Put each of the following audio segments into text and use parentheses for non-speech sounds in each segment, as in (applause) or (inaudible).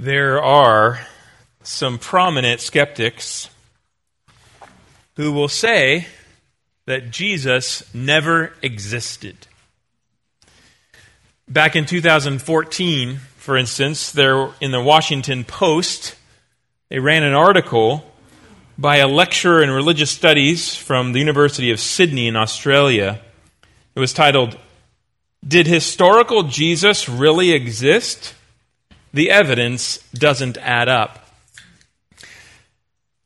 There are some prominent skeptics who will say that Jesus never existed. Back in 2014, for instance, there in the Washington Post, they ran an article by a lecturer in religious studies from the University of Sydney in Australia. It was titled, Did Historical Jesus Really Exist? The evidence doesn't add up.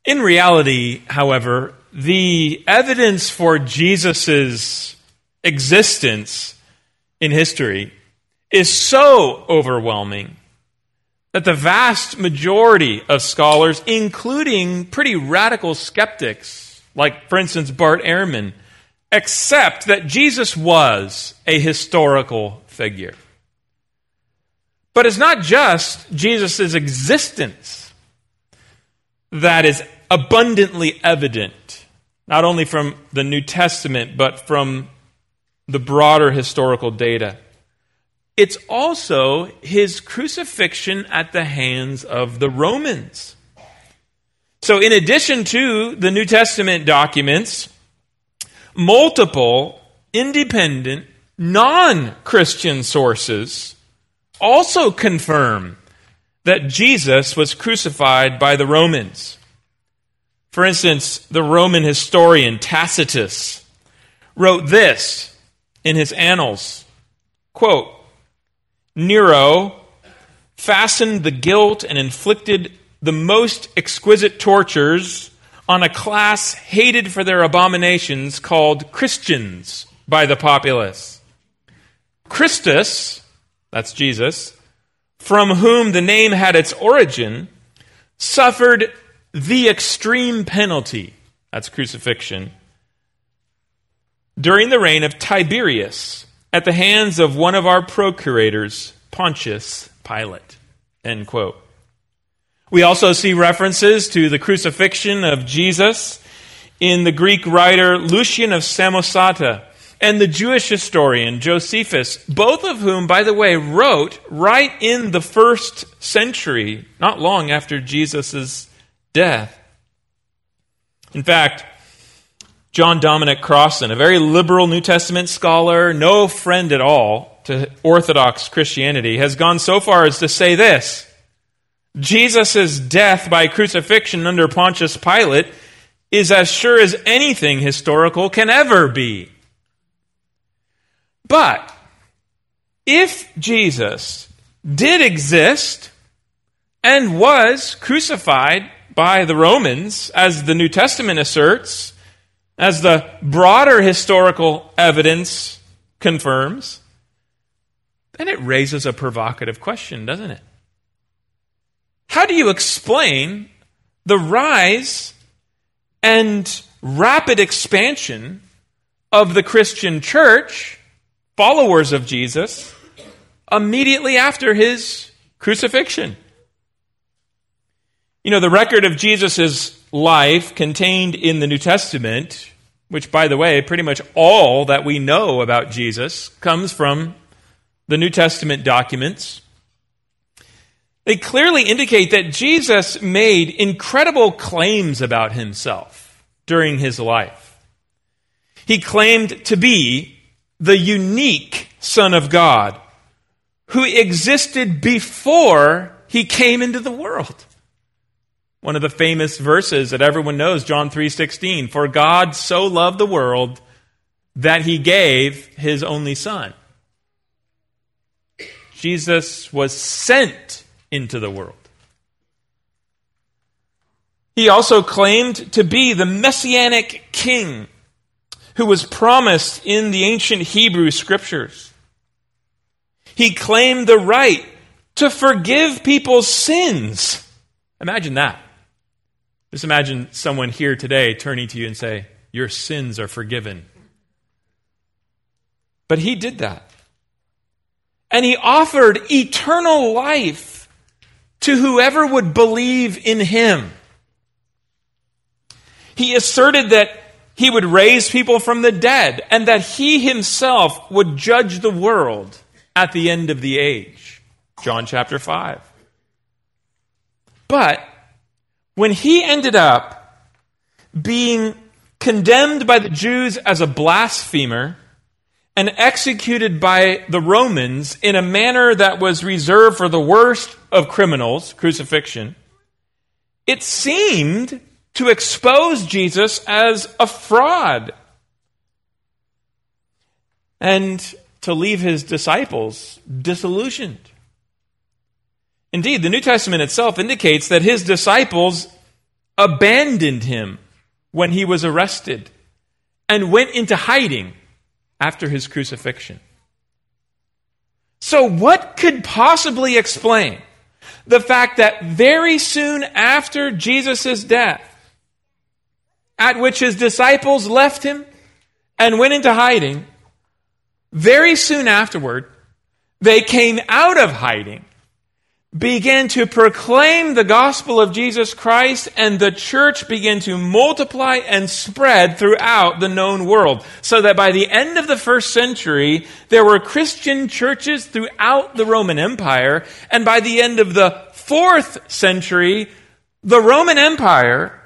In reality, however, the evidence for Jesus' existence in history is so overwhelming that the vast majority of scholars, including pretty radical skeptics, like, for instance, Bart Ehrman, accept that Jesus was a historical figure. But it's not just Jesus' existence that is abundantly evident, not only from the New Testament, but from the broader historical data. It's also his crucifixion at the hands of the Romans. So, in addition to the New Testament documents, multiple independent, non Christian sources also confirm that Jesus was crucified by the Romans. For instance, the Roman historian Tacitus wrote this in his annals quote, Nero fastened the guilt and inflicted the most exquisite tortures on a class hated for their abominations called Christians by the populace. Christus, that's Jesus, from whom the name had its origin, suffered the extreme penalty, that's crucifixion, during the reign of Tiberius at the hands of one of our procurators, Pontius Pilate. End quote. We also see references to the crucifixion of Jesus in the Greek writer Lucian of Samosata and the Jewish historian Josephus, both of whom, by the way, wrote right in the first century, not long after Jesus' death. In fact, John Dominic Crossan, a very liberal New Testament scholar, no friend at all to Orthodox Christianity, has gone so far as to say this Jesus' death by crucifixion under Pontius Pilate is as sure as anything historical can ever be. But if Jesus did exist and was crucified by the Romans, as the New Testament asserts, as the broader historical evidence confirms, then it raises a provocative question, doesn't it? How do you explain the rise and rapid expansion of the Christian church, followers of Jesus, immediately after his crucifixion? You know, the record of Jesus' life contained in the New Testament, which, by the way, pretty much all that we know about Jesus comes from the New Testament documents. They clearly indicate that Jesus made incredible claims about himself during his life. He claimed to be the unique Son of God who existed before he came into the world. One of the famous verses that everyone knows, John 3:16, for God so loved the world that he gave his only son. Jesus was sent into the world. He also claimed to be the messianic king who was promised in the ancient Hebrew scriptures. He claimed the right to forgive people's sins. Imagine that. Just imagine someone here today turning to you and say, Your sins are forgiven. But he did that. And he offered eternal life to whoever would believe in him. He asserted that he would raise people from the dead and that he himself would judge the world at the end of the age. John chapter 5. But when he ended up being condemned by the Jews as a blasphemer and executed by the Romans in a manner that was reserved for the worst of criminals, crucifixion, it seemed to expose Jesus as a fraud and to leave his disciples disillusioned. Indeed, the New Testament itself indicates that his disciples abandoned him when he was arrested and went into hiding after his crucifixion. So, what could possibly explain the fact that very soon after Jesus' death, at which his disciples left him and went into hiding, very soon afterward, they came out of hiding began to proclaim the gospel of Jesus Christ, and the church began to multiply and spread throughout the known world. So that by the end of the first century, there were Christian churches throughout the Roman Empire, and by the end of the fourth century, the Roman Empire,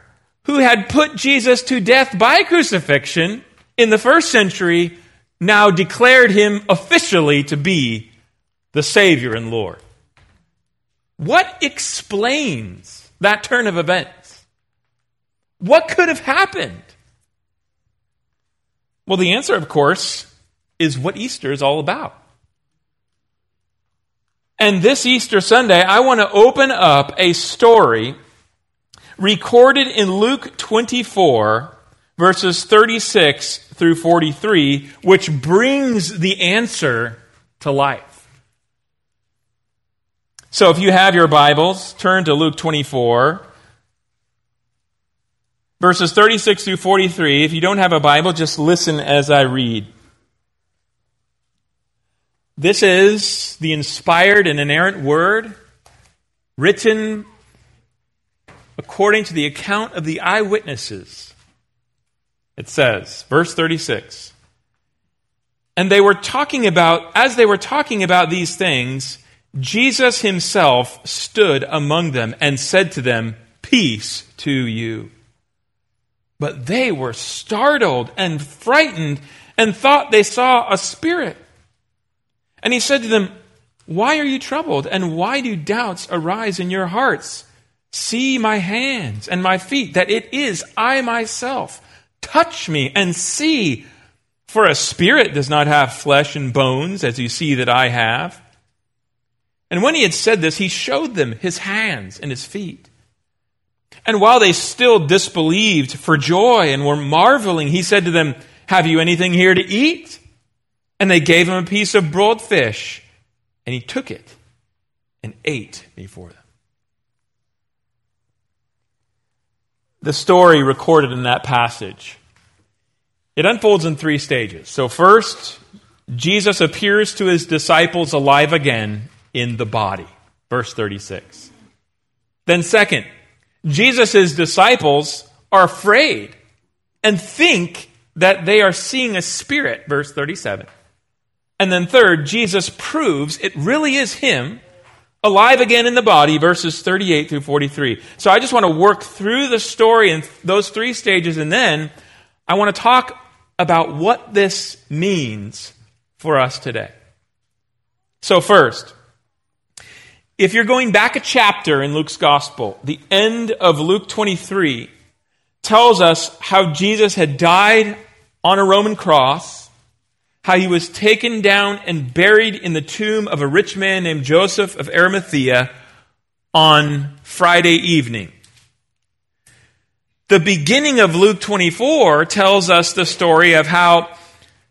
who had put Jesus to death by crucifixion in the first century, now declared him officially to be the Savior and Lord. What explains that turn of events? What could have happened? Well, the answer, of course, is what Easter is all about. And this Easter Sunday, I want to open up a story recorded in Luke 24, verses 36 through 43, which brings the answer to life. So if you have your Bibles, turn to Luke 24, verses 36 through 43. If you don't have a Bible, just listen as I read. This is the inspired and inerrant word written according to the account of the eyewitnesses. It says, verse 36. And they were talking about, as they were talking about these things, Jesus himself stood among them and said to them, Peace to you. But they were startled and frightened and thought they saw a spirit. And he said to them, Why are you troubled? And why do doubts arise in your hearts? See my hands and my feet, that it is I myself. Touch me and see. For a spirit does not have flesh and bones, as you see that I have. And when he had said this, he showed them his hands and his feet. And while they still disbelieved for joy and were marveling, he said to them, Have you anything here to eat? And they gave him a piece of broiled fish, and he took it and ate before them. The story recorded in that passage. It unfolds in three stages. So, first, Jesus appears to his disciples alive again in the body. Verse 36. Then, second, Jesus' disciples are afraid and think that they are seeing a spirit. Verse 37. And then, third, Jesus proves it really is Him alive again in the body, verses 38 through 43. So I just want to work through the story in those three stages, and then I want to talk about what this means for us today. So, first, if you're going back a chapter in Luke's gospel, the end of Luke 23 tells us how Jesus had died on a Roman cross, how he was taken down and buried in the tomb of a rich man named Joseph of Arimathea on Friday evening. The beginning of Luke 24 tells us the story of how,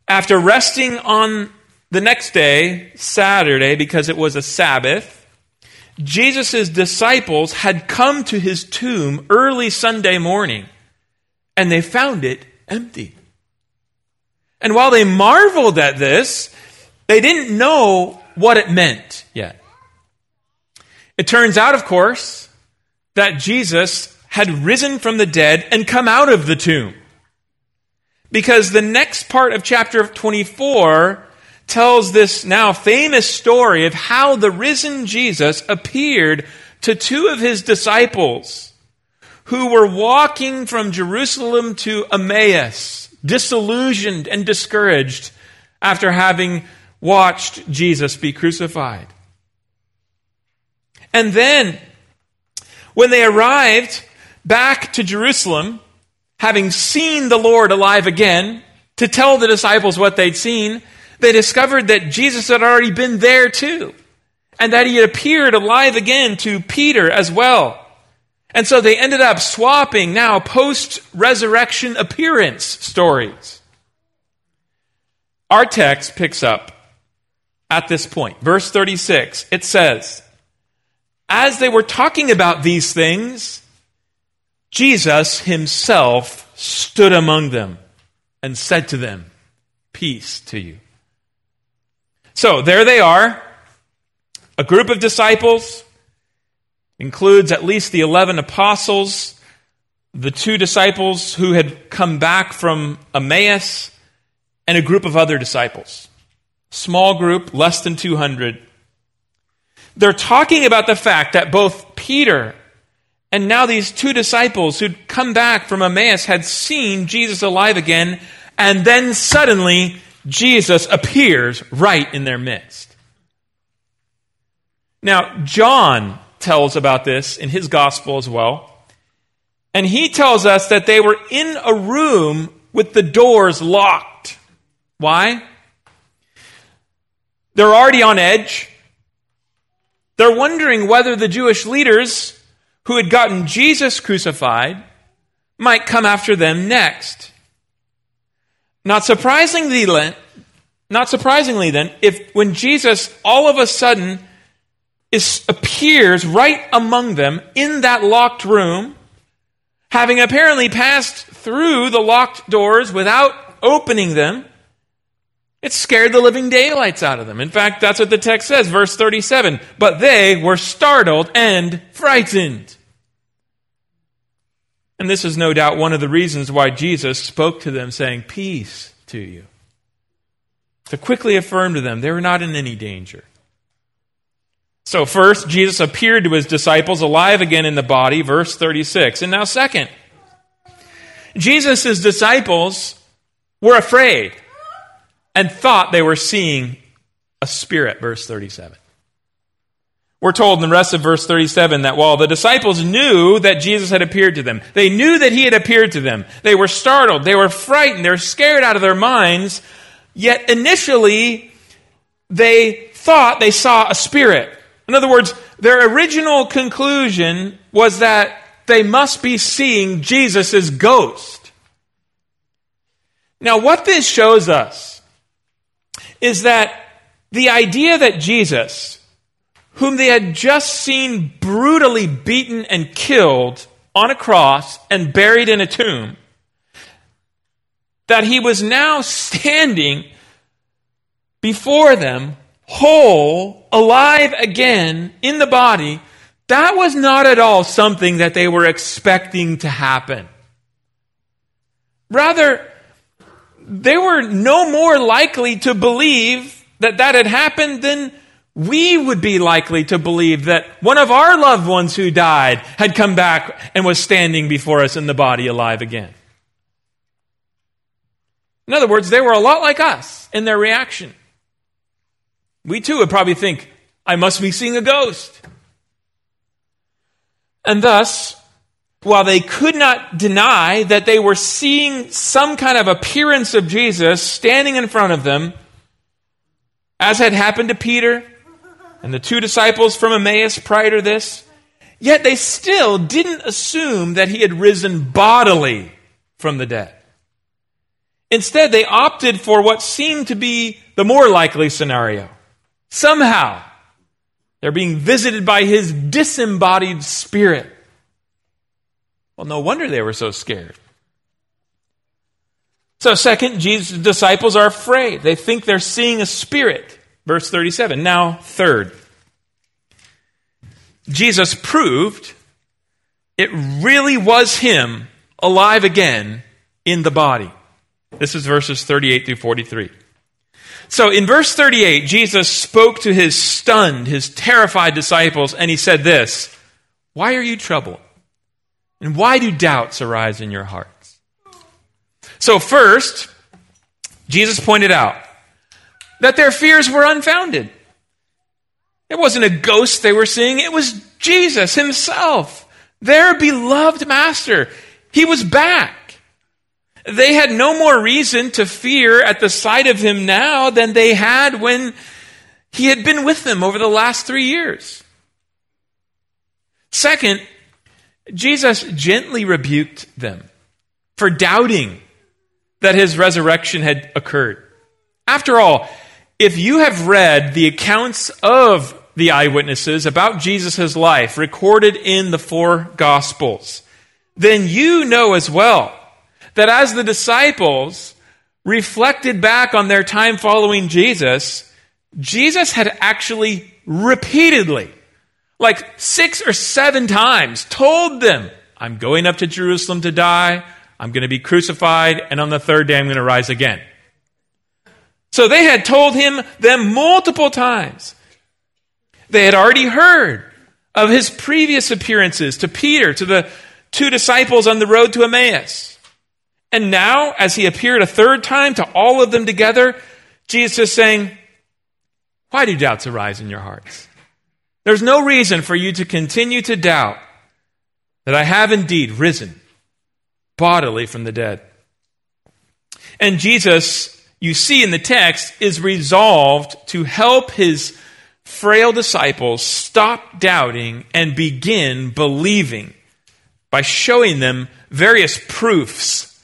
after resting on the next day, Saturday, because it was a Sabbath, Jesus' disciples had come to his tomb early Sunday morning and they found it empty. And while they marveled at this, they didn't know what it meant yet. It turns out, of course, that Jesus had risen from the dead and come out of the tomb. Because the next part of chapter 24 tells this now famous story of how the risen Jesus appeared to two of his disciples who were walking from Jerusalem to Emmaus, disillusioned and discouraged after having watched Jesus be crucified. And then, when they arrived back to Jerusalem, having seen the Lord alive again, to tell the disciples what they'd seen, they discovered that Jesus had already been there too, and that he had appeared alive again to Peter as well. And so they ended up swapping now post resurrection appearance stories. Our text picks up at this point. Verse 36, it says, As they were talking about these things, Jesus himself stood among them and said to them, Peace to you. So there they are, a group of disciples, includes at least the 11 apostles, the two disciples who had come back from Emmaus, and a group of other disciples. Small group, less than 200. They're talking about the fact that both Peter and now these two disciples who'd come back from Emmaus had seen Jesus alive again, and then suddenly Jesus appears right in their midst. Now, John tells about this in his gospel as well. And he tells us that they were in a room with the doors locked. Why? They're already on edge. They're wondering whether the Jewish leaders who had gotten Jesus crucified might come after them next. Not surprisingly, not surprisingly then, if when Jesus all of a sudden is, appears right among them in that locked room, having apparently passed through the locked doors without opening them, it scared the living daylights out of them. In fact, that's what the text says, verse 37. But they were startled and frightened. And this is no doubt one of the reasons why Jesus spoke to them, saying, Peace to you. To quickly affirm to them they were not in any danger. So, first, Jesus appeared to his disciples alive again in the body, verse 36. And now, second, Jesus' disciples were afraid and thought they were seeing a spirit, verse 37. We're told in the rest of verse 37 that while the disciples knew that Jesus had appeared to them, they knew that he had appeared to them, they were startled, they were frightened, they were scared out of their minds, yet initially they thought they saw a spirit. In other words, their original conclusion was that they must be seeing Jesus' ghost. Now, what this shows us is that the idea that Jesus, whom they had just seen brutally beaten and killed on a cross and buried in a tomb, that he was now standing before them, whole, alive again in the body, that was not at all something that they were expecting to happen. Rather, they were no more likely to believe that that had happened than we would be likely to believe that one of our loved ones who died had come back and was standing before us in the body alive again. In other words, they were a lot like us in their reaction. We too would probably think, I must be seeing a ghost. And thus, while they could not deny that they were seeing some kind of appearance of Jesus standing in front of them, as had happened to Peter and the two disciples from Emmaus prior to this, yet they still didn't assume that he had risen bodily from the dead. Instead, they opted for what seemed to be the more likely scenario. Somehow, they're being visited by his disembodied spirit. Well, no wonder they were so scared. So, second, Jesus' disciples are afraid. They think they're seeing a spirit. Verse 37. Now, third, Jesus proved it really was him alive again in the body. This is verses 38 through 43. So in verse 38, Jesus spoke to his stunned, his terrified disciples, and he said this Why are you troubled? And why do doubts arise in your hearts? So, first, Jesus pointed out that their fears were unfounded. It wasn't a ghost they were seeing, it was Jesus himself, their beloved master. He was back. They had no more reason to fear at the sight of him now than they had when he had been with them over the last three years. Second, Jesus gently rebuked them for doubting that his resurrection had occurred. After all, if you have read the accounts of the eyewitnesses about Jesus' life recorded in the four Gospels, then you know as well that as the disciples reflected back on their time following Jesus, Jesus had actually repeatedly like six or seven times, told them, I'm going up to Jerusalem to die, I'm going to be crucified, and on the third day I'm going to rise again. So they had told him them multiple times. They had already heard of his previous appearances to Peter, to the two disciples on the road to Emmaus. And now, as he appeared a third time to all of them together, Jesus is saying, Why do doubts arise in your hearts? There's no reason for you to continue to doubt that I have indeed risen bodily from the dead. And Jesus, you see in the text, is resolved to help his frail disciples stop doubting and begin believing by showing them various proofs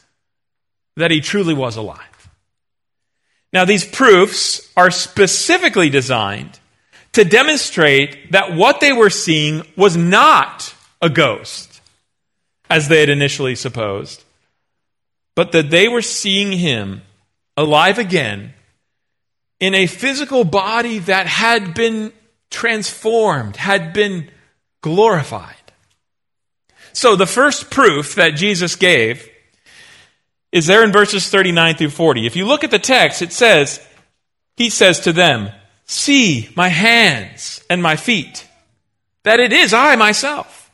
that he truly was alive. Now, these proofs are specifically designed to demonstrate that what they were seeing was not a ghost, as they had initially supposed, but that they were seeing him alive again in a physical body that had been transformed, had been glorified. So the first proof that Jesus gave is there in verses 39 through 40. If you look at the text, it says, He says to them, See my hands and my feet, that it is I myself.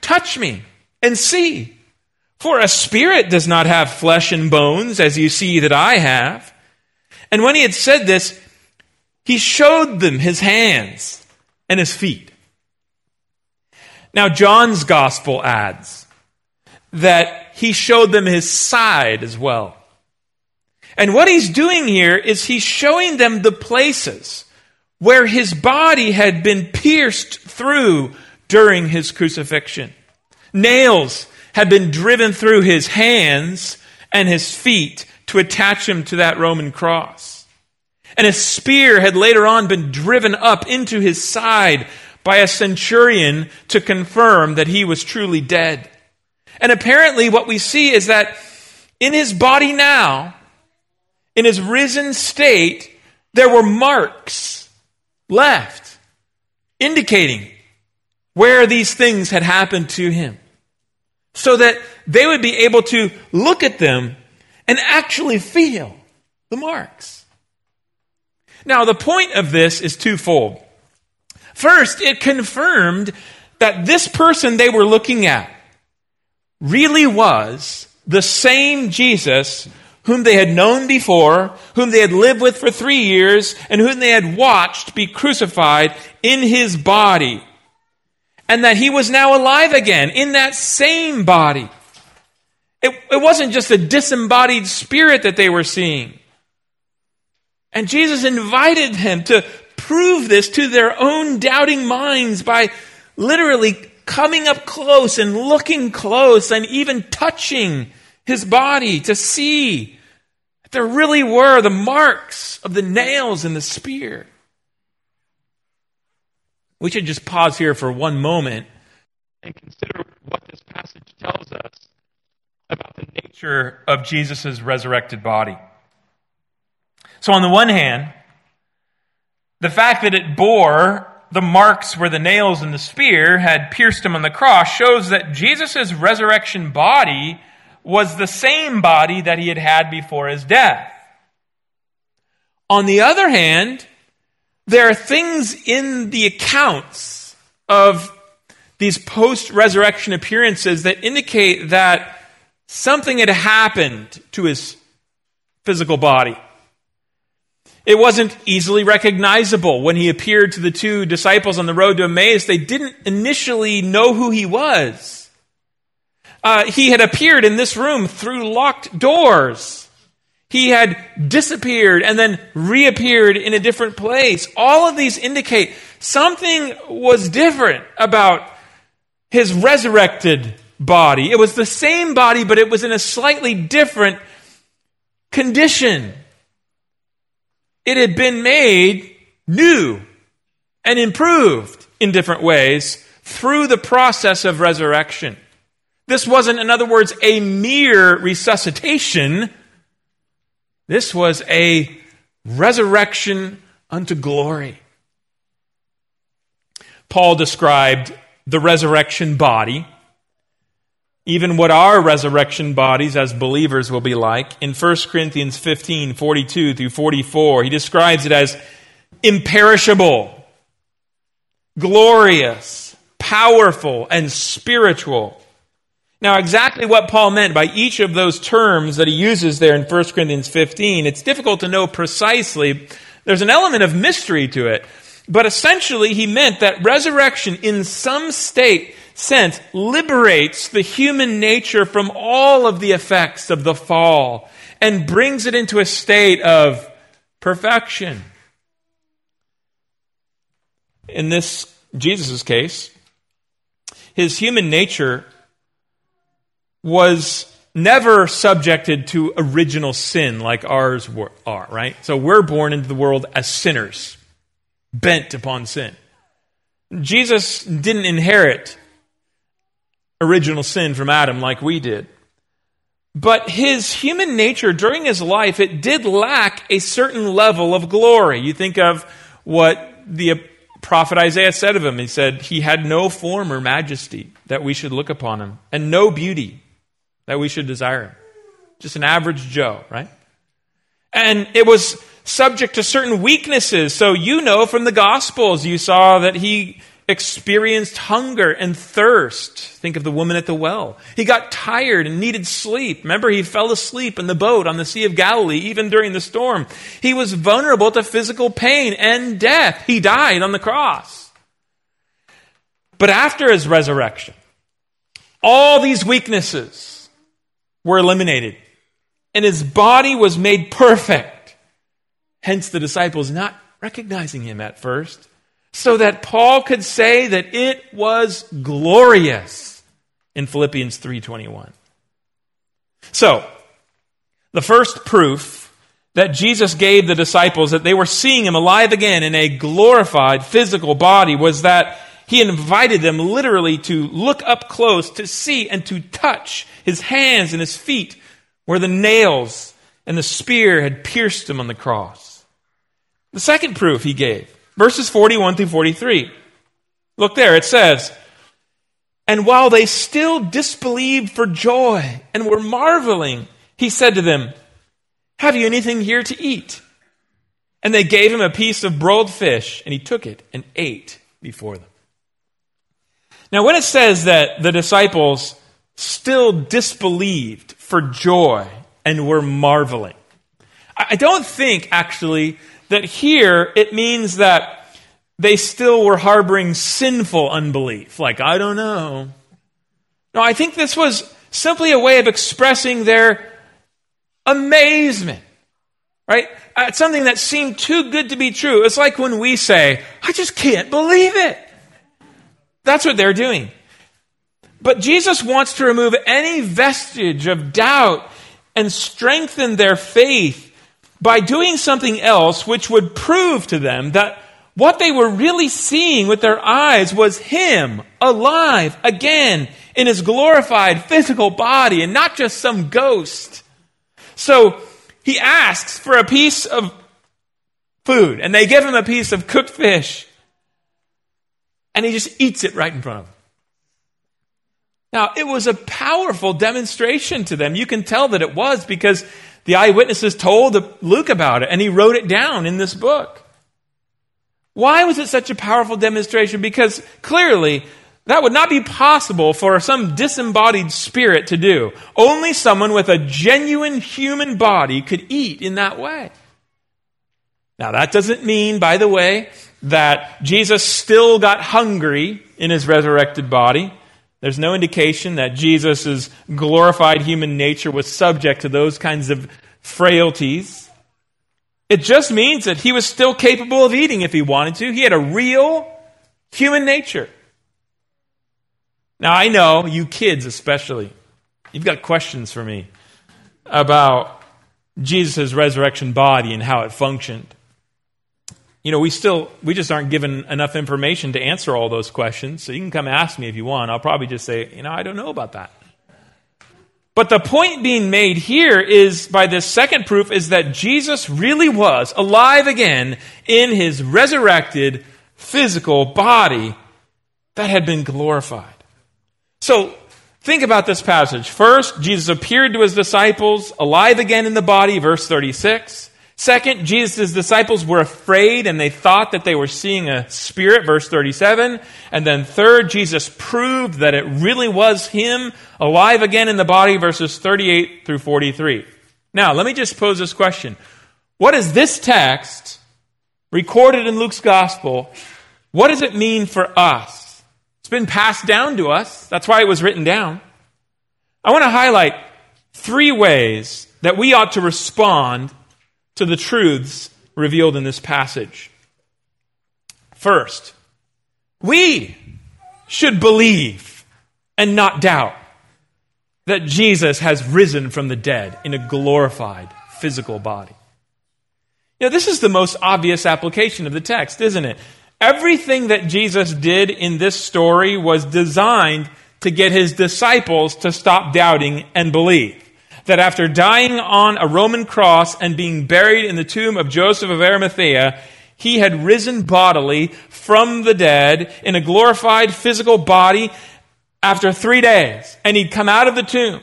Touch me and see. For a spirit does not have flesh and bones, as you see that I have. And when he had said this, he showed them his hands and his feet. Now, John's gospel adds that he showed them his side as well. And what he's doing here is he's showing them the places where his body had been pierced through during his crucifixion. Nails had been driven through his hands and his feet to attach him to that Roman cross. And a spear had later on been driven up into his side by a centurion to confirm that he was truly dead. And apparently, what we see is that in his body now, in his risen state, there were marks left indicating where these things had happened to him so that they would be able to look at them and actually feel the marks. Now, the point of this is twofold. First, it confirmed that this person they were looking at really was the same Jesus whom they had known before, whom they had lived with for three years, and whom they had watched be crucified in his body. And that he was now alive again in that same body. It, it wasn't just a disembodied spirit that they were seeing. And Jesus invited them to prove this to their own doubting minds by literally coming up close and looking close and even touching his body to see that there really were the marks of the nails and the spear. We should just pause here for one moment and consider what this passage tells us about the nature of Jesus' resurrected body. So, on the one hand, the fact that it bore the marks where the nails and the spear had pierced him on the cross shows that Jesus' resurrection body was the same body that he had had before his death. On the other hand, there are things in the accounts of these post resurrection appearances that indicate that something had happened to his physical body. It wasn't easily recognizable when he appeared to the two disciples on the road to Emmaus. They didn't initially know who he was. Uh, he had appeared in this room through locked doors. He had disappeared and then reappeared in a different place. All of these indicate something was different about his resurrected body. It was the same body, but it was in a slightly different condition. It had been made new and improved in different ways through the process of resurrection. This wasn't, in other words, a mere resuscitation. This was a resurrection unto glory. Paul described the resurrection body, even what our resurrection bodies as believers will be like. In 1 Corinthians 15 42 through 44, he describes it as imperishable, glorious, powerful, and spiritual. Now, exactly what Paul meant by each of those terms that he uses there in 1 Corinthians 15, it's difficult to know precisely. There's an element of mystery to it. But essentially, he meant that resurrection, in some state, sense, liberates the human nature from all of the effects of the fall and brings it into a state of perfection. In this, Jesus' case, his human nature was never subjected to original sin like ours are, right? So we're born into the world as sinners bent upon sin. Jesus didn't inherit original sin from Adam like we did. But his human nature during his life, it did lack a certain level of glory. You think of what the prophet Isaiah said of him. He said, He had no form or majesty that we should look upon him, and no beauty that we should desire him. Just an average Joe, right? And it was subject to certain weaknesses. So you know from the Gospels, you saw that he experienced hunger and thirst. Think of the woman at the well. He got tired and needed sleep. Remember, he fell asleep in the boat on the Sea of Galilee, even during the storm. He was vulnerable to physical pain and death. He died on the cross. But after his resurrection, all these weaknesses were eliminated, and his body was made perfect. Hence the disciples not recognizing him at first, so that Paul could say that it was glorious in Philippians 3:21. So, the first proof that Jesus gave the disciples that they were seeing him alive again in a glorified physical body was that he invited them literally to look up close, to see and to touch his hands and his feet where the nails and the spear had pierced him on the cross. The second proof he gave, verses 41 through 43. Look there, it says, And while they still disbelieved for joy and were marveling, he said to them, Have you anything here to eat? And they gave him a piece of broiled fish, and he took it and ate before them. Now, when it says that the disciples still disbelieved for joy and were marveling, I don't think actually that here it means that they still were harboring sinful unbelief. Like, I don't know. No, I think this was simply a way of expressing their amazement, right? At something that seemed too good to be true. It's like when we say, I just can't believe it. That's what they're doing. But Jesus wants to remove any vestige of doubt and strengthen their faith by doing something else which would prove to them that what they were really seeing with their eyes was Him alive again in His glorified physical body and not just some ghost. So he asks for a piece of food and they give him a piece of cooked fish and he just eats it right in front of them. Now, it was a powerful demonstration to them. You can tell that it was because the eyewitnesses told Luke about it, and he wrote it down in this book. Why was it such a powerful demonstration? Because clearly, That would not be possible for some disembodied spirit to do. Only someone with a genuine human body could eat in that way. Now, that doesn't mean, by the way, that Jesus still got hungry in his resurrected body. There's no indication that Jesus' glorified human nature was subject to those kinds of frailties. It just means that he was still capable of eating if he wanted to. He had a real human nature. Now, I know, you kids especially, you've got questions for me about Jesus' resurrection body and how it functioned. You know, we still, we just aren't given enough information to answer all those questions. So you can come ask me if you want. I'll probably just say, you know, I don't know about that. But the point being made here is by this second proof is that Jesus really was alive again in his resurrected physical body that had been glorified. So think about this passage. First, Jesus appeared to his disciples alive again in the body, verse 36. Second, Jesus' disciples were afraid and they thought that they were seeing a spirit, verse 37. And then third, Jesus proved that it really was him alive again in the body, verses 38 through 43. Now, let me just pose this question. What is this text recorded in Luke's gospel? What does it mean for us? It's been passed down to us. That's why it was written down. I want to highlight three ways that we ought to respond to the truths revealed in this passage. First, we should believe and not doubt that Jesus has risen from the dead in a glorified physical body. You know, this is the most obvious application of the text, isn't it? Everything that Jesus did in this story was designed to get his disciples to stop doubting and believe that after dying on a Roman cross and being buried in the tomb of Joseph of Arimathea, he had risen bodily from the dead in a glorified physical body after three days, and he'd come out of the tomb.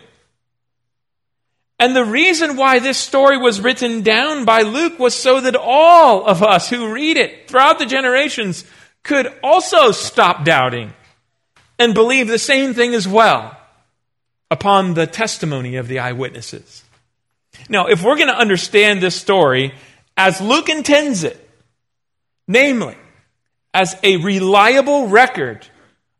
And the reason why this story was written down by Luke was so that all of us who read it throughout the generations could also stop doubting and believe the same thing as well upon the testimony of the eyewitnesses. Now, if we're going to understand this story as Luke intends it, namely, as a reliable record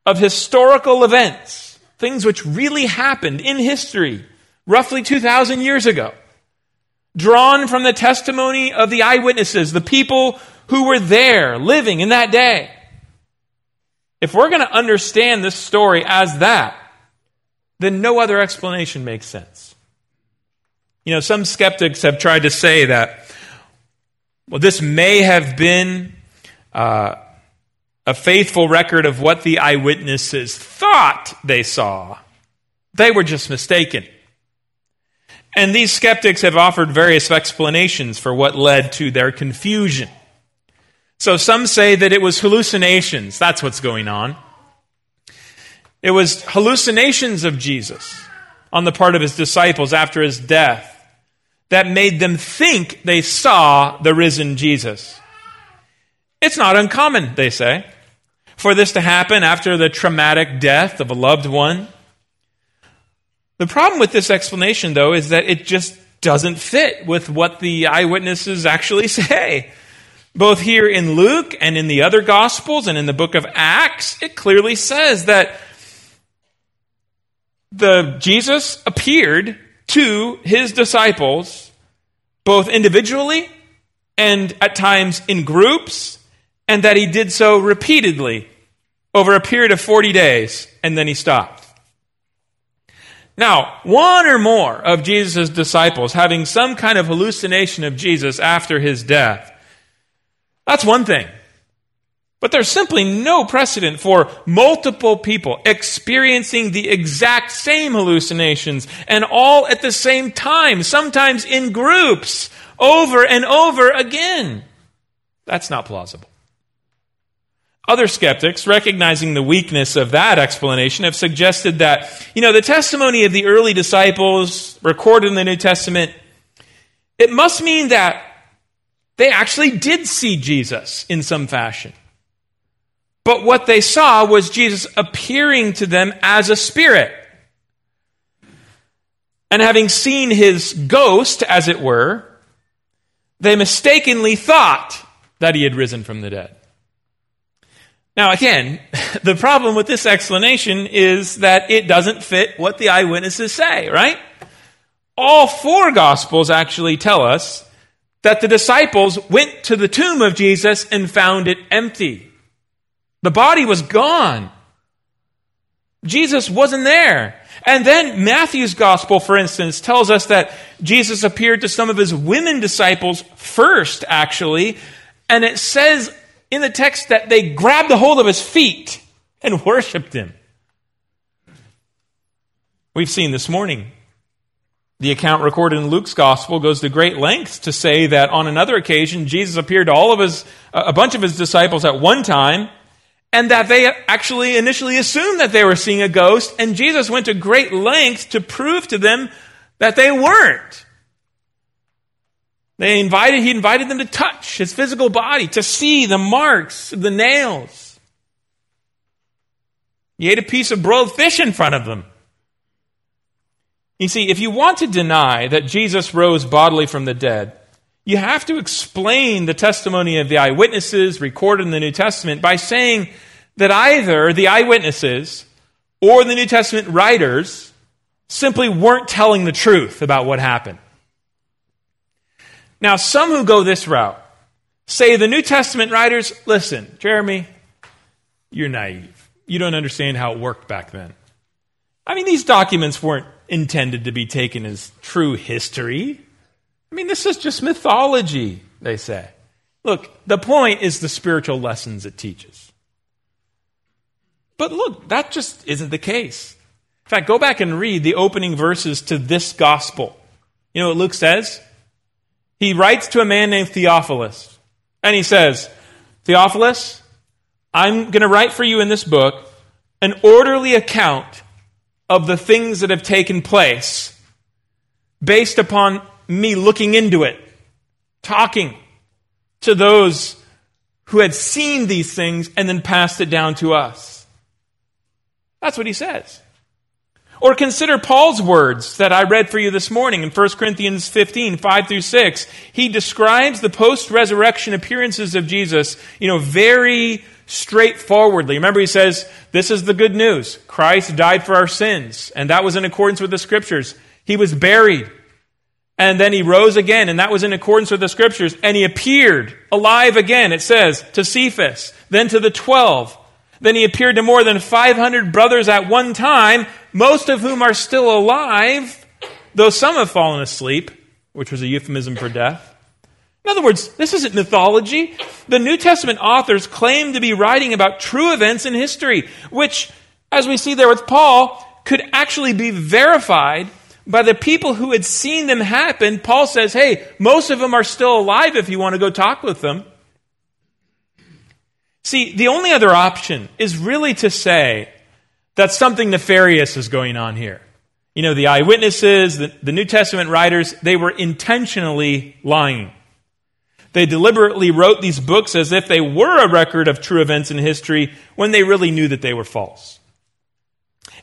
of historical events, things which really happened in history roughly 2,000 years ago, drawn from the testimony of the eyewitnesses, the people who were there living in that day. If we're going to understand this story as that, then no other explanation makes sense. You know, some skeptics have tried to say that, well, this may have been uh, a faithful record of what the eyewitnesses thought they saw. They were just mistaken. And these skeptics have offered various explanations for what led to their confusion. So some say that it was hallucinations. That's what's going on. It was hallucinations of Jesus on the part of his disciples after his death that made them think they saw the risen Jesus. It's not uncommon, they say, for this to happen after the traumatic death of a loved one. The problem with this explanation, though, is that it just doesn't fit with what the eyewitnesses actually (laughs) say. Both here in Luke and in the other Gospels and in the book of Acts, it clearly says that the Jesus appeared to his disciples both individually and at times in groups, and that he did so repeatedly over a period of 40 days, and then he stopped. Now, one or more of Jesus' disciples having some kind of hallucination of Jesus after his death, that's one thing. But there's simply no precedent for multiple people experiencing the exact same hallucinations and all at the same time, sometimes in groups, over and over again. That's not plausible. Other skeptics, recognizing the weakness of that explanation, have suggested that, you know, the testimony of the early disciples recorded in the New Testament, it must mean that they actually did see Jesus in some fashion. But what they saw was Jesus appearing to them as a spirit. And having seen his ghost, as it were, they mistakenly thought that he had risen from the dead. Now, again, (laughs) the problem with this explanation is that it doesn't fit what the eyewitnesses say, right? All four Gospels actually tell us that the disciples went to the tomb of Jesus and found it empty. The body was gone. Jesus wasn't there. And then Matthew's gospel, for instance, tells us that Jesus appeared to some of his women disciples first, actually. And it says in the text that they grabbed a hold of his feet and (laughs) worshiped him. We've seen this morning. The account recorded in Luke's gospel goes to great lengths to say that on another occasion, Jesus appeared to all of his, a bunch of his disciples at one time, and that they actually initially assumed that they were seeing a ghost, and Jesus went to great lengths to prove to them that they weren't. They invited, he invited them to touch his physical body, to see the marks of the nails. He ate a piece of broiled fish in front of them. You see, if you want to deny that Jesus rose bodily from the dead, you have to explain the testimony of the eyewitnesses recorded in the New Testament by saying that either the eyewitnesses or the New Testament writers simply weren't telling the truth about what happened. Now, some who go this route say the New Testament writers, listen, Jeremy, you're naive. You don't understand how it worked back then. I mean, these documents weren't intended to be taken as true history. I mean, this is just mythology, they say. Look, the point is the spiritual lessons it teaches. But look, that just isn't the case. In fact, go back and read the opening verses to this gospel. You know what Luke says? he writes to a man named Theophilus. And he says, Theophilus, I'm going to write for you in this book an orderly account of the things that have taken place based upon me looking into it, talking to those who had seen these things and then passed it down to us. That's what he says. Or consider Paul's words that I read for you this morning in 1 Corinthians 15, 5 through 6. He describes the post-resurrection appearances of Jesus, you know, very straightforwardly. Remember, he says, this is the good news. Christ died for our sins, and that was in accordance with the scriptures. He was buried, and then he rose again, and that was in accordance with the scriptures, and he appeared alive again, it says, to Cephas, then to the twelve. Then he appeared to more than 500 brothers at one time, most of whom are still alive, though some have fallen asleep, which was a euphemism for death. In other words, this isn't mythology. The New Testament authors claim to be writing about true events in history, which, as we see there with Paul, could actually be verified by the people who had seen them happen. Paul says, hey, most of them are still alive if you want to go talk with them. See, the only other option is really to say that something nefarious is going on here. You know, the eyewitnesses, the, the New Testament writers, they were intentionally lying. They deliberately wrote these books as if they were a record of true events in history when they really knew that they were false.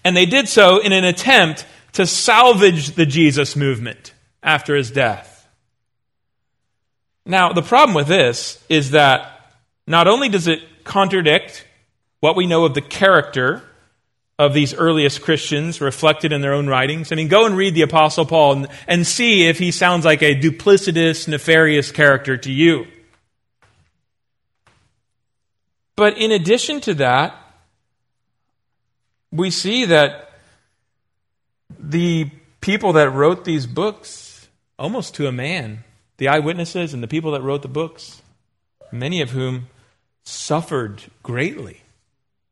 And they did so in an attempt to salvage the Jesus movement after his death. Now, the problem with this is that not only does it contradict what we know of the character of these earliest Christians reflected in their own writings. I mean, go and read the Apostle Paul and, and see if he sounds like a duplicitous, nefarious character to you. But in addition to that, we see that the people that wrote these books, almost to a man, the eyewitnesses and the people that wrote the books, many of whom suffered greatly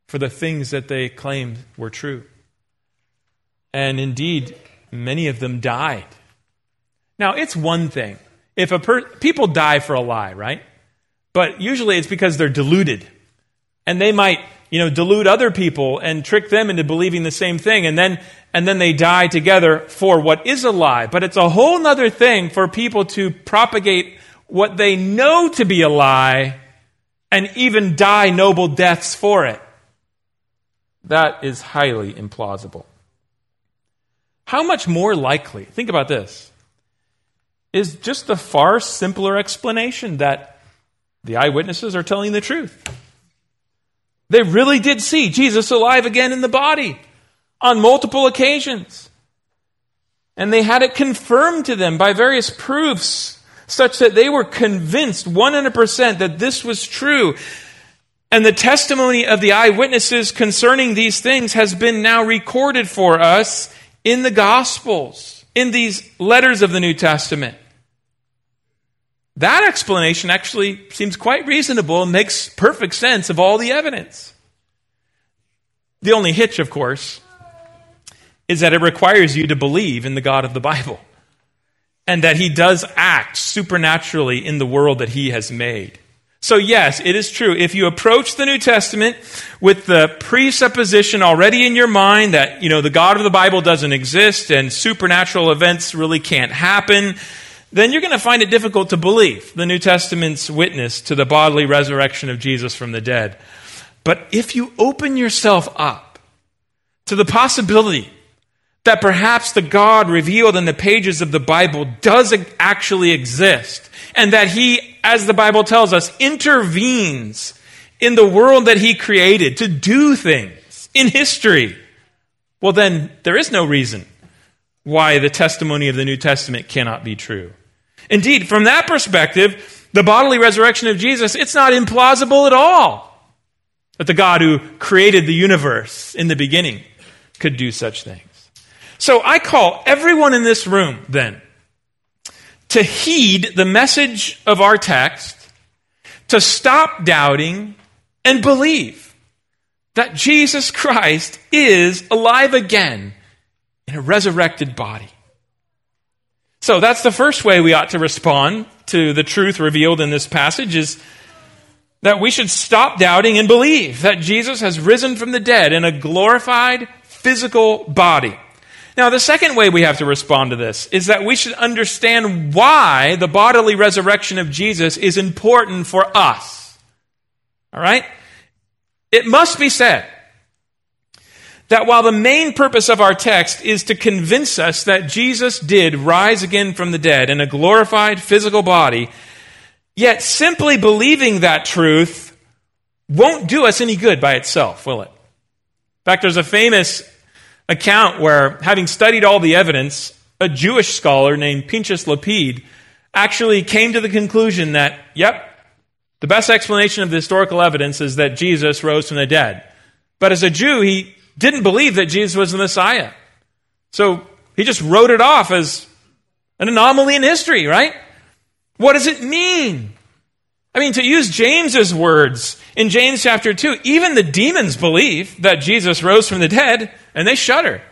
for the things that they claimed were true. And indeed, many of them died. Now, it's one thing if a per- people die for a lie, right? But usually it's because they're deluded. And they might, you know, delude other people and trick them into believing the same thing and then and then they die together for what is a lie. But it's a whole other thing for people to propagate what they know to be a lie and even die noble deaths for it. That is highly implausible. How much more likely, think about this, is just the far simpler explanation that the eyewitnesses are telling the truth. They really did see Jesus alive again in the body on multiple occasions. And they had it confirmed to them by various proofs, such that they were convinced 100% that this was true. And the testimony of the eyewitnesses concerning these things has been now recorded for us in the Gospels, in these letters of the New Testament. That explanation actually seems quite reasonable and makes perfect sense of all the evidence. The only hitch, of course, is that it requires you to believe in the God of the Bible and that he does act supernaturally in the world that he has made. So, yes, it is true. If you approach the New Testament with the presupposition already in your mind that, you know, the God of the Bible doesn't exist and supernatural events really can't happen, then you're going to find it difficult to believe the New Testament's witness to the bodily resurrection of Jesus from the dead. But if you open yourself up to the possibility that perhaps the God revealed in the pages of the Bible does actually exist, and that He, as the Bible tells us, intervenes in the world that He created to do things in history, well, then there is no reason why the testimony of the New Testament cannot be true. Indeed, from that perspective, the bodily resurrection of Jesus, it's not implausible at all that the God who created the universe in the beginning could do such things. So I call everyone in this room then to heed the message of our text, to stop doubting and believe that Jesus Christ is alive again in a resurrected body. So that's the first way we ought to respond to the truth revealed in this passage is that we should stop doubting and believe that Jesus has risen from the dead in a glorified physical body. Now, the second way we have to respond to this is that we should understand why the bodily resurrection of Jesus is important for us. All right? It must be said that while the main purpose of our text is to convince us that Jesus did rise again from the dead in a glorified physical body, yet simply believing that truth won't do us any good by itself, will it? In fact, there's a famous account where, having studied all the evidence, a Jewish scholar named Pinchas Lapide actually came to the conclusion that, yep, the best explanation of the historical evidence is that Jesus rose from the dead. But as a Jew, he didn't believe that Jesus was the Messiah. So he just wrote it off as an anomaly in history, right? What does it mean? I mean, to use James's words in James chapter 2, even the demons believe that Jesus rose from the dead and they shudder.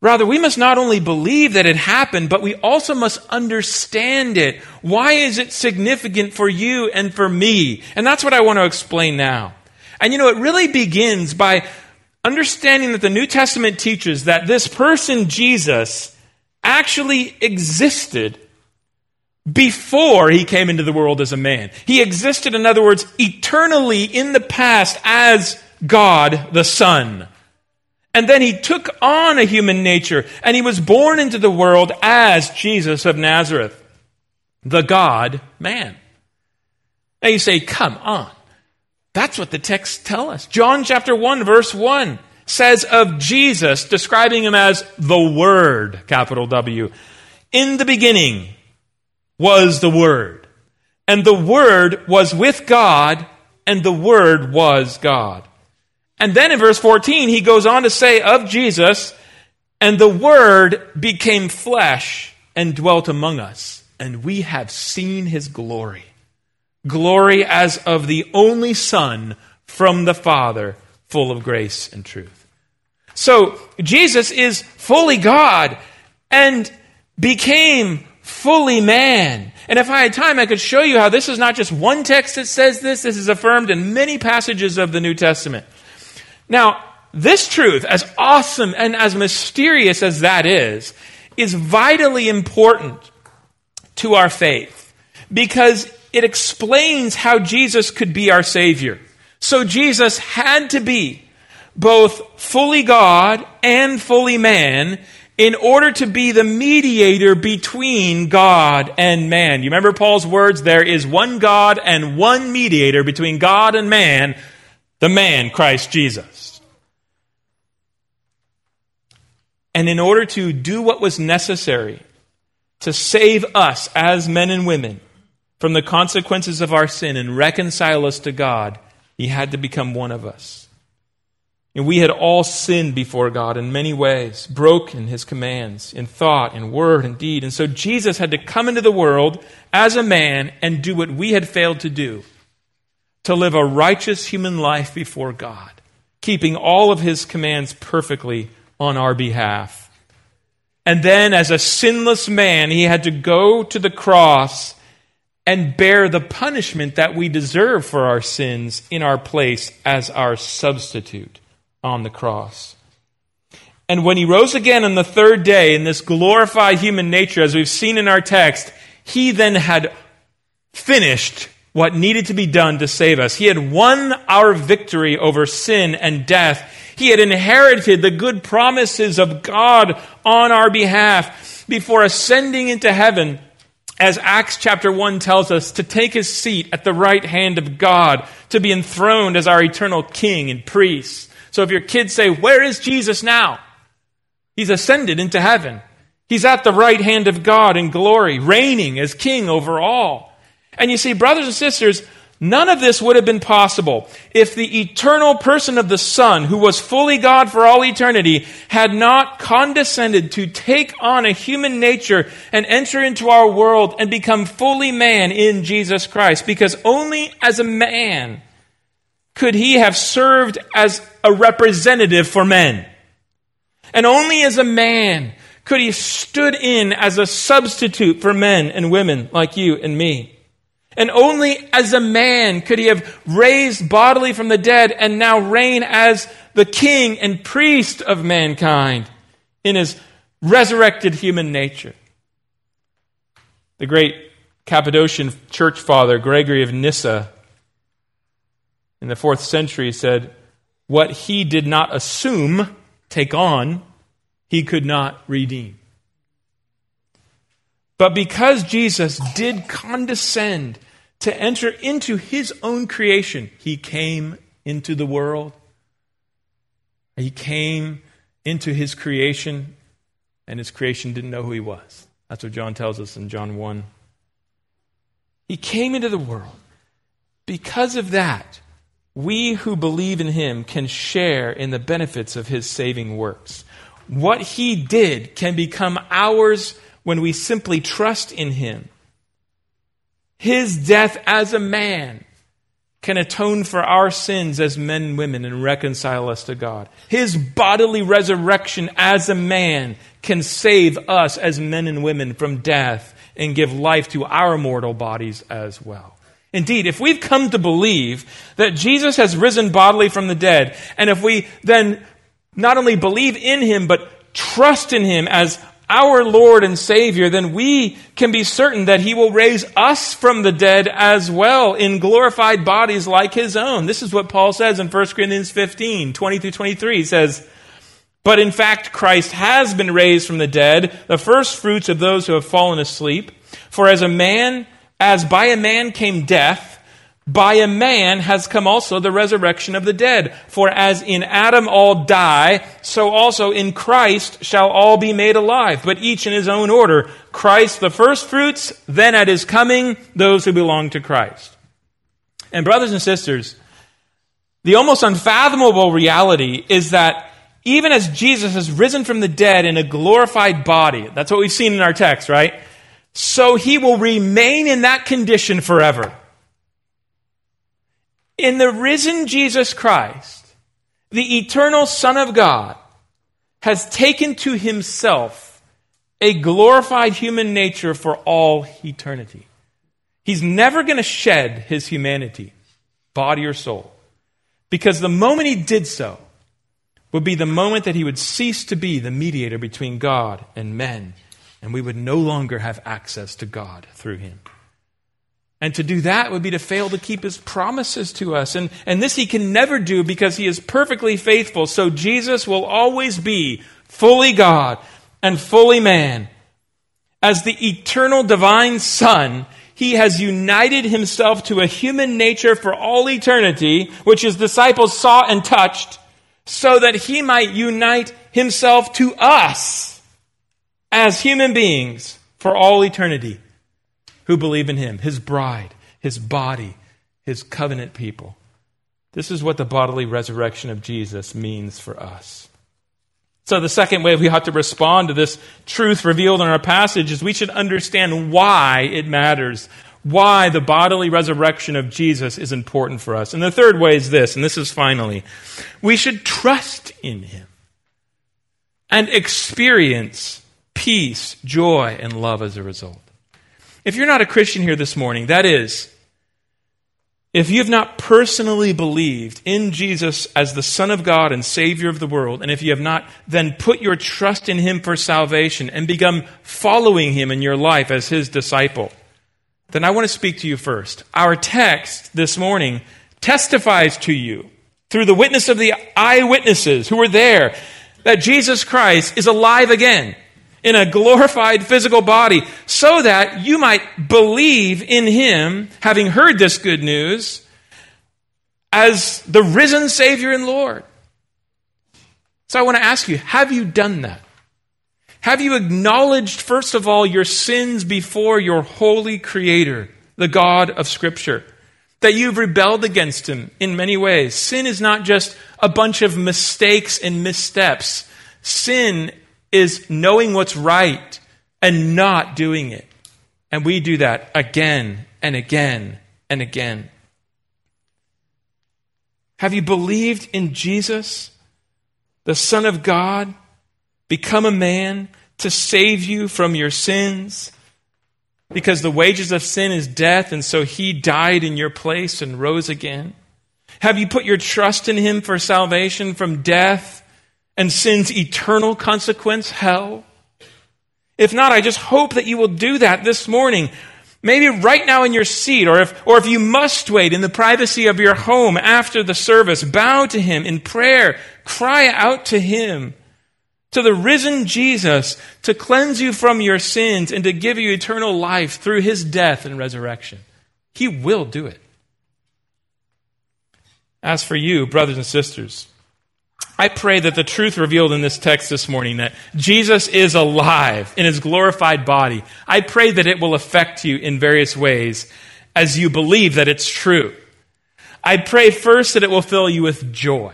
Rather, we must not only believe that it happened, but we also must understand it. Why is it significant for you and for me? And that's what I want to explain now. And you know, it really begins by understanding that the New Testament teaches that this person, Jesus, actually existed before he came into the world as a man. He existed, in other words, eternally in the past as God the Son. And then he took on a human nature and he was born into the world as Jesus of Nazareth, the God man. Now you say, come on. That's what the texts tell us. John chapter 1 verse 1 says of Jesus, describing him as the Word, capital W. In the beginning, was the Word. And the Word was with God, and the Word was God. And then in verse 14, he goes on to say of Jesus, and the Word became flesh and dwelt among us, and we have seen his glory. Glory as of the only Son from the Father, full of grace and truth. So Jesus is fully God and became fully man. And if I had time, I could show you how this is not just one text that says this, this is affirmed in many passages of the New Testament. Now, this truth, as awesome and as mysterious as that is, is vitally important to our faith because it explains how Jesus could be our Savior. So Jesus had to be both fully God and fully man in order to be the mediator between God and man. You remember Paul's words? There is one God and one mediator between God and man, the man, Christ Jesus. And in order to do what was necessary to save us as men and women from the consequences of our sin and reconcile us to God, he had to become one of us. And we had all sinned before God in many ways, broken his commands in thought, in word, and deed. And so Jesus had to come into the world as a man and do what we had failed to do to live a righteous human life before God, keeping all of his commands perfectly on our behalf. And then, as a sinless man, he had to go to the cross and bear the punishment that we deserve for our sins in our place as our substitute on the cross. And when he rose again on the third day in this glorified human nature, as we've seen in our text, he then had finished what needed to be done to save us. He had won our victory over sin and death. He had inherited the good promises of God on our behalf before ascending into heaven, as Acts chapter 1 tells us, to take his seat at the right hand of God, to be enthroned as our eternal king and priest. So if your kids say, Where is Jesus now? He's ascended into heaven. He's at the right hand of God in glory, reigning as king over all. And you see, brothers and sisters, none of this would have been possible if the eternal person of the Son, who was fully God for all eternity, had not condescended to take on a human nature and enter into our world and become fully man in Jesus Christ. Because only as a man could he have served as a representative for men. And only as a man could he stood in as a substitute for men and women like you and me. And only as a man could he have raised bodily from the dead and now reign as the king and priest of mankind in his resurrected human nature. The great Cappadocian church father, Gregory of Nyssa, in the fourth century said, What he did not assume, take on, he could not redeem. But because Jesus did condescend to enter into his own creation, he came into the world. He came into his creation, and his creation didn't know who he was. That's what John tells us in John 1. He came into the world. Because of that, we who believe in him can share in the benefits of his saving works. What he did can become ours when we simply trust in him. His death as a man can atone for our sins as men and women and reconcile us to God. His bodily resurrection as a man can save us as men and women from death and give life to our mortal bodies as well. Indeed, if we've come to believe that Jesus has risen bodily from the dead, and if we then not only believe in him, but trust in him as our Lord and Savior, then we can be certain that He will raise us from the dead as well in glorified bodies like His own. This is what Paul says in 1 Corinthians 15, 20 through 23. He says, But in fact, Christ has been raised from the dead, the first fruits of those who have fallen asleep. For as a man as by a man came death, by a man has come also the resurrection of the dead. For as in Adam all die, so also in Christ shall all be made alive, but each in his own order. Christ the firstfruits, then at his coming, those who belong to Christ. And brothers and sisters, the almost unfathomable reality is that even as Jesus has risen from the dead in a glorified body, that's what we've seen in our text, right? So he will remain in that condition forever. In the risen Jesus Christ, the eternal Son of God has taken to himself a glorified human nature for all eternity. He's never going to shed his humanity, body or soul, because the moment he did so would be the moment that he would cease to be the mediator between God and men and we would no longer have access to God through him. And to do that would be to fail to keep his promises to us. And, and this he can never do because he is perfectly faithful. So Jesus will always be fully God and fully man. As the eternal divine Son, he has united himself to a human nature for all eternity, which his disciples saw and touched, so that he might unite himself to us as human beings for all eternity who believe in him, his bride, his body, his covenant people. This is what the bodily resurrection of Jesus means for us. So, the second way we ought to respond to this truth revealed in our passage is we should understand why it matters, why the bodily resurrection of Jesus is important for us. And the third way is this, and this is finally we should trust in him and experience peace, joy, and love as a result. If you're not a Christian here this morning, that is, if you have not personally believed in Jesus as the Son of God and Savior of the world, and if you have not then put your trust in Him for salvation and become following Him in your life as His disciple, then I want to speak to you first. Our text this morning testifies to you through the witness of the eyewitnesses who were there that Jesus Christ is alive again in a glorified physical body so that you might believe in him, having heard this good news, as the risen Savior and Lord. So I want to ask you have you done that? Have you acknowledged, first of all, your sins before your holy Creator, the God of Scripture? That you've rebelled against Him in many ways. Sin is not just a bunch of mistakes and missteps. Sin is knowing what's right and not doing it. And we do that again and again and again. Have you believed in Jesus, the Son of God, become a man to save you from your sins? Because the wages of sin is death, and so he died in your place and rose again? Have you put your trust in him for salvation from death and sin's eternal consequence, hell? If not, I just hope that you will do that this morning. Maybe right now in your seat, or if, or if you must wait in the privacy of your home after the service, bow to Him in prayer, cry out to Him, to the risen Jesus, to cleanse you from your sins and to give you eternal life through His death and resurrection. He will do it. As for you, brothers and sisters, I pray that the truth revealed in this text this morning, that Jesus is alive in his glorified body, I pray that it will affect you in various ways as you believe that it's true. I pray first that it will fill you with joy.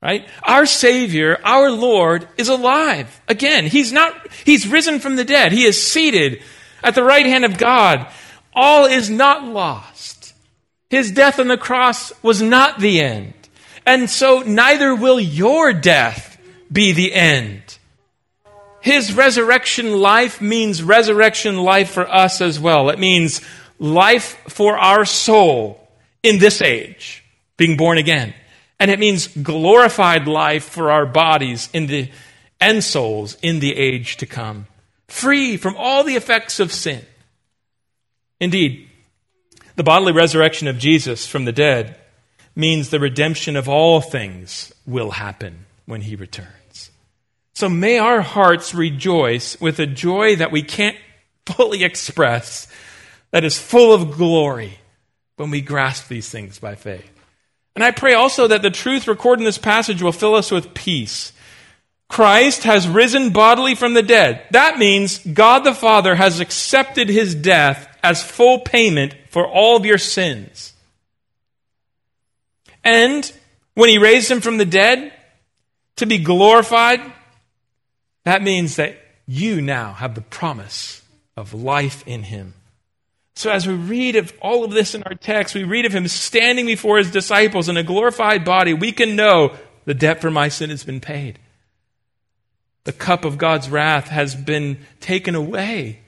Right? Our Savior, our Lord, is alive. Again, He's not, He's risen from the dead. He is seated at the right hand of God. All is not lost. His death on the cross was not the end. And so neither will your death be the end. His resurrection life means resurrection life for us as well. It means life for our soul in this age, being born again. And it means glorified life for our bodies in the and souls in the age to come, free from all the effects of sin. Indeed, the bodily resurrection of Jesus from the dead means the redemption of all things will happen when he returns. So may our hearts rejoice with a joy that we can't fully express, that is full of glory when we grasp these things by faith. And I pray also that the truth recorded in this passage will fill us with peace. Christ has risen bodily from the dead. That means God the Father has accepted his death as full payment for all of your sins. And when he raised him from the dead to be glorified, that means that you now have the promise of life in him. So, as we read of all of this in our text, we read of him standing before his disciples in a glorified body. We can know the debt for my sin has been paid. The cup of God's wrath has been taken away.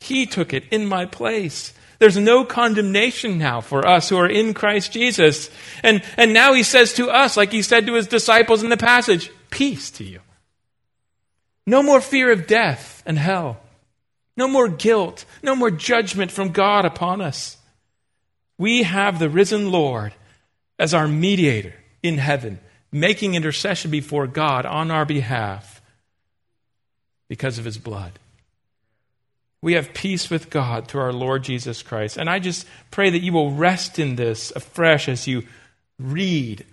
He took it in my place. There's no condemnation now for us who are in Christ Jesus. And, and now he says to us, like he said to his disciples in the passage, peace to you. No more fear of death and hell. No more guilt. No more judgment from God upon us. We have the risen Lord as our mediator in heaven, making intercession before God on our behalf because of his blood. We have peace with God through our Lord Jesus Christ. And I just pray that you will rest in this afresh as you read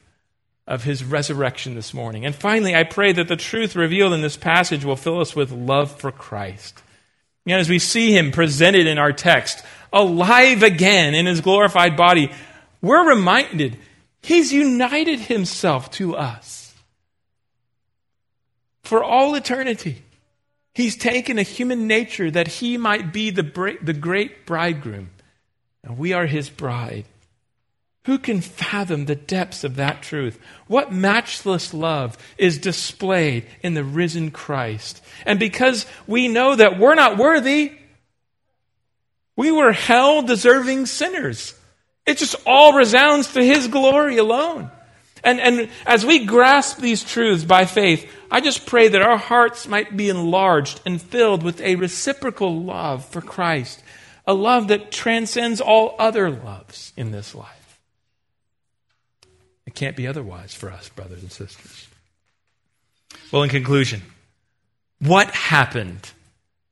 of his resurrection this morning. And finally, I pray that the truth revealed in this passage will fill us with love for Christ. And as we see him presented in our text, alive again in his glorified body, we're reminded he's united himself to us for all eternity. He's taken a human nature that he might be the, the great bridegroom, and we are his bride. Who can fathom the depths of that truth? What matchless love is displayed in the risen Christ? And because we know that we're not worthy, we were hell deserving sinners. It just all resounds to His glory alone. And, and as we grasp these truths by faith, I just pray that our hearts might be enlarged and filled with a reciprocal love for Christ, a love that transcends all other loves in this life. It can't be otherwise for us, brothers and sisters. Well, in conclusion, what happened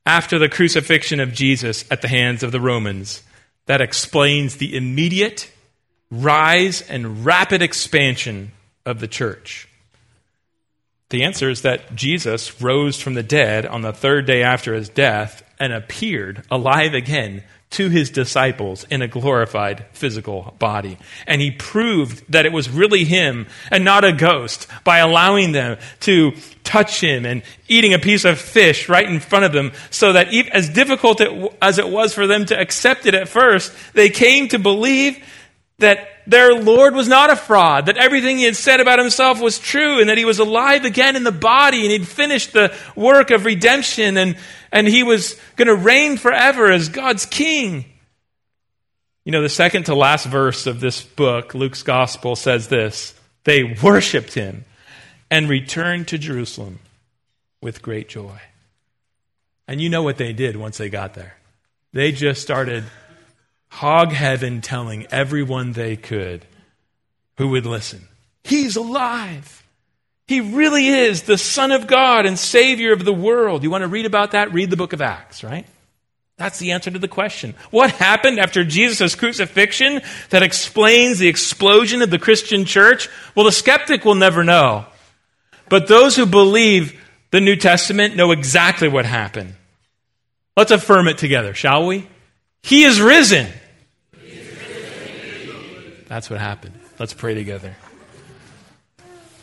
after the crucifixion of Jesus at the hands of the Romans that explains the immediate rise and rapid expansion of the church? The answer is that Jesus rose from the dead on the third day after his death and appeared alive again to his disciples in a glorified physical body. And he proved that it was really him and not a ghost by allowing them to touch him and eating a piece of fish right in front of them so that as difficult as it was for them to accept it at first, they came to believe that their Lord was not a fraud, that everything he had said about himself was true, and that he was alive again in the body, and he'd finished the work of redemption, and, and he was going to reign forever as God's king. You know, the second to last verse of this book, Luke's gospel, says this They worshiped him and returned to Jerusalem with great joy. And you know what they did once they got there. They just started hog heaven telling everyone they could who would listen. He's alive. He really is the Son of God and Savior of the world. You want to read about that? Read the book of Acts, right? That's the answer to the question. What happened after Jesus' crucifixion that explains the explosion of the Christian church? Well, the skeptic will never know. But those who believe the New Testament know exactly what happened. Let's affirm it together, shall we? He is risen. That's what happened. Let's pray together.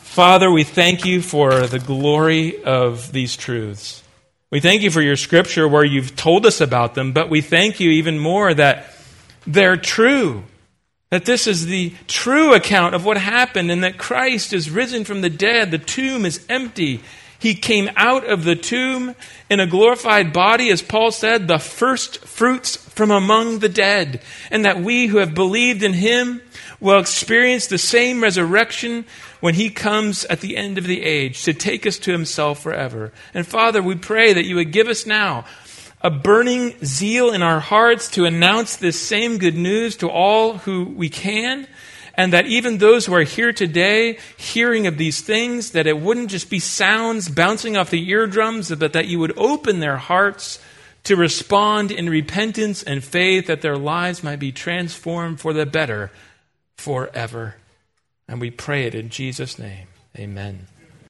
Father, we thank you for the glory of these truths. We thank you for your scripture where you've told us about them, but we thank you even more that they're true. That this is the true account of what happened and that Christ is risen from the dead. The tomb is empty. He came out of the tomb in a glorified body, as Paul said, the first fruits from among the dead. And that we who have believed in him will experience the same resurrection when he comes at the end of the age to take us to himself forever. And Father, we pray that you would give us now a burning zeal in our hearts to announce this same good news to all who we can. And that even those who are here today hearing of these things, that it wouldn't just be sounds bouncing off the eardrums, but that you would open their hearts to respond in repentance and faith, that their lives might be transformed for the better forever. And we pray it in Jesus' name. Amen.